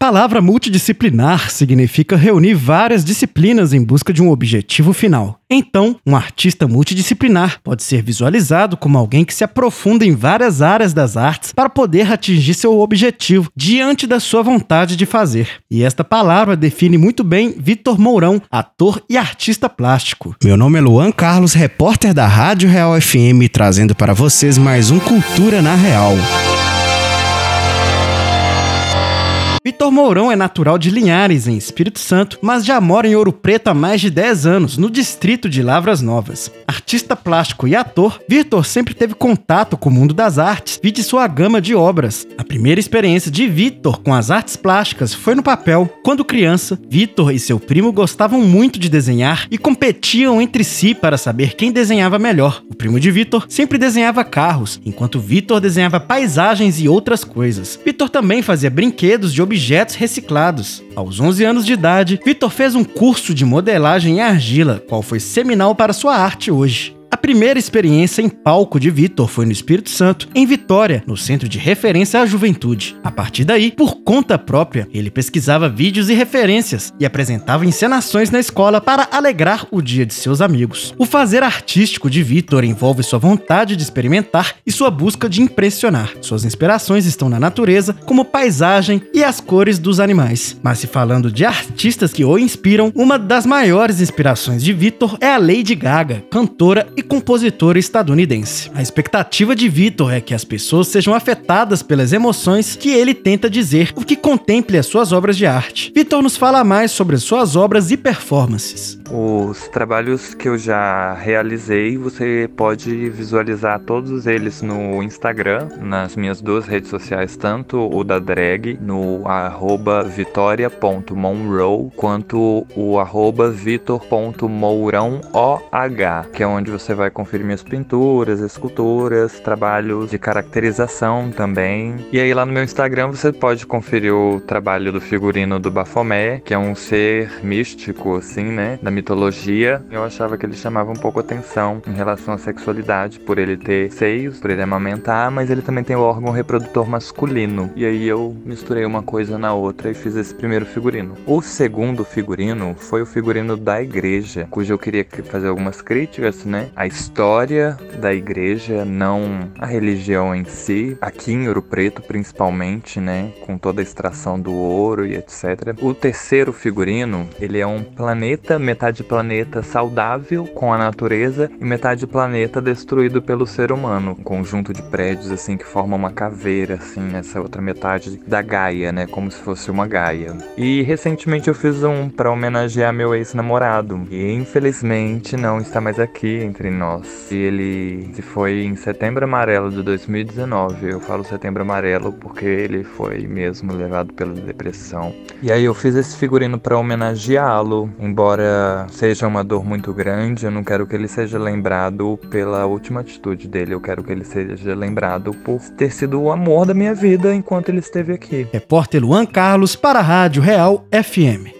palavra multidisciplinar significa reunir várias disciplinas em busca de um objetivo final. Então, um artista multidisciplinar pode ser visualizado como alguém que se aprofunda em várias áreas das artes para poder atingir seu objetivo diante da sua vontade de fazer. E esta palavra define muito bem Vitor Mourão, ator e artista plástico. Meu nome é Luan Carlos, repórter da Rádio Real FM, trazendo para vocês mais um Cultura na Real. Vitor Mourão é natural de Linhares, em Espírito Santo, mas já mora em Ouro Preto há mais de 10 anos, no distrito de Lavras Novas. Artista plástico e ator, Vitor sempre teve contato com o mundo das artes, vide sua gama de obras. Primeira experiência de Vitor com as artes plásticas foi no papel. Quando criança, Vitor e seu primo gostavam muito de desenhar e competiam entre si para saber quem desenhava melhor. O primo de Vitor sempre desenhava carros, enquanto Vitor desenhava paisagens e outras coisas. Vitor também fazia brinquedos de objetos reciclados. Aos 11 anos de idade, Vitor fez um curso de modelagem em argila, qual foi seminal para sua arte hoje. Primeira experiência em palco de Vitor foi no Espírito Santo, em Vitória, no Centro de Referência à Juventude. A partir daí, por conta própria, ele pesquisava vídeos e referências e apresentava encenações na escola para alegrar o dia de seus amigos. O fazer artístico de Vitor envolve sua vontade de experimentar e sua busca de impressionar. Suas inspirações estão na natureza, como paisagem e as cores dos animais. Mas se falando de artistas que o inspiram, uma das maiores inspirações de Vitor é a Lady Gaga, cantora e compositora estadunidense. A expectativa de Vitor é que as pessoas sejam afetadas pelas emoções que ele tenta dizer, o que contemple as suas obras de arte. Vitor nos fala mais sobre as suas obras e performances. Os trabalhos que eu já realizei, você pode visualizar todos eles no Instagram, nas minhas duas redes sociais, tanto o da drag, no arroba vitória.monroe, quanto o arroba vitor.mourãoOH, que é onde você vai conferir minhas pinturas, esculturas, trabalhos de caracterização também. E aí lá no meu Instagram você pode conferir o trabalho do figurino do Bafomé, que é um ser místico, assim, né, da mitologia, eu achava que ele chamava um pouco atenção em relação à sexualidade, por ele ter seios, por ele amamentar, mas ele também tem o órgão reprodutor masculino. E aí eu misturei uma coisa na outra e fiz esse primeiro figurino. O segundo figurino foi o figurino da igreja, cujo eu queria fazer algumas críticas, né? A história da igreja, não a religião em si, aqui em Ouro Preto principalmente, né? Com toda a extração do ouro e etc. O terceiro figurino, ele é um planeta metade planeta saudável com a natureza e metade planeta destruído pelo ser humano. Um conjunto de prédios assim que formam uma caveira, assim, nessa outra metade da Gaia, né? Como se fosse uma Gaia. E recentemente eu fiz um para homenagear meu ex-namorado. E infelizmente não está mais aqui entre nós. E ele se foi em setembro amarelo de 2019. Eu falo setembro amarelo porque ele foi mesmo levado pela depressão. E aí eu fiz esse figurino para homenageá-lo, embora seja uma dor muito grande, eu não quero que ele seja lembrado pela última atitude dele, eu quero que ele seja lembrado por ter sido o amor da minha vida enquanto ele esteve aqui. Repórter Luan Carlos para a Rádio Real FM.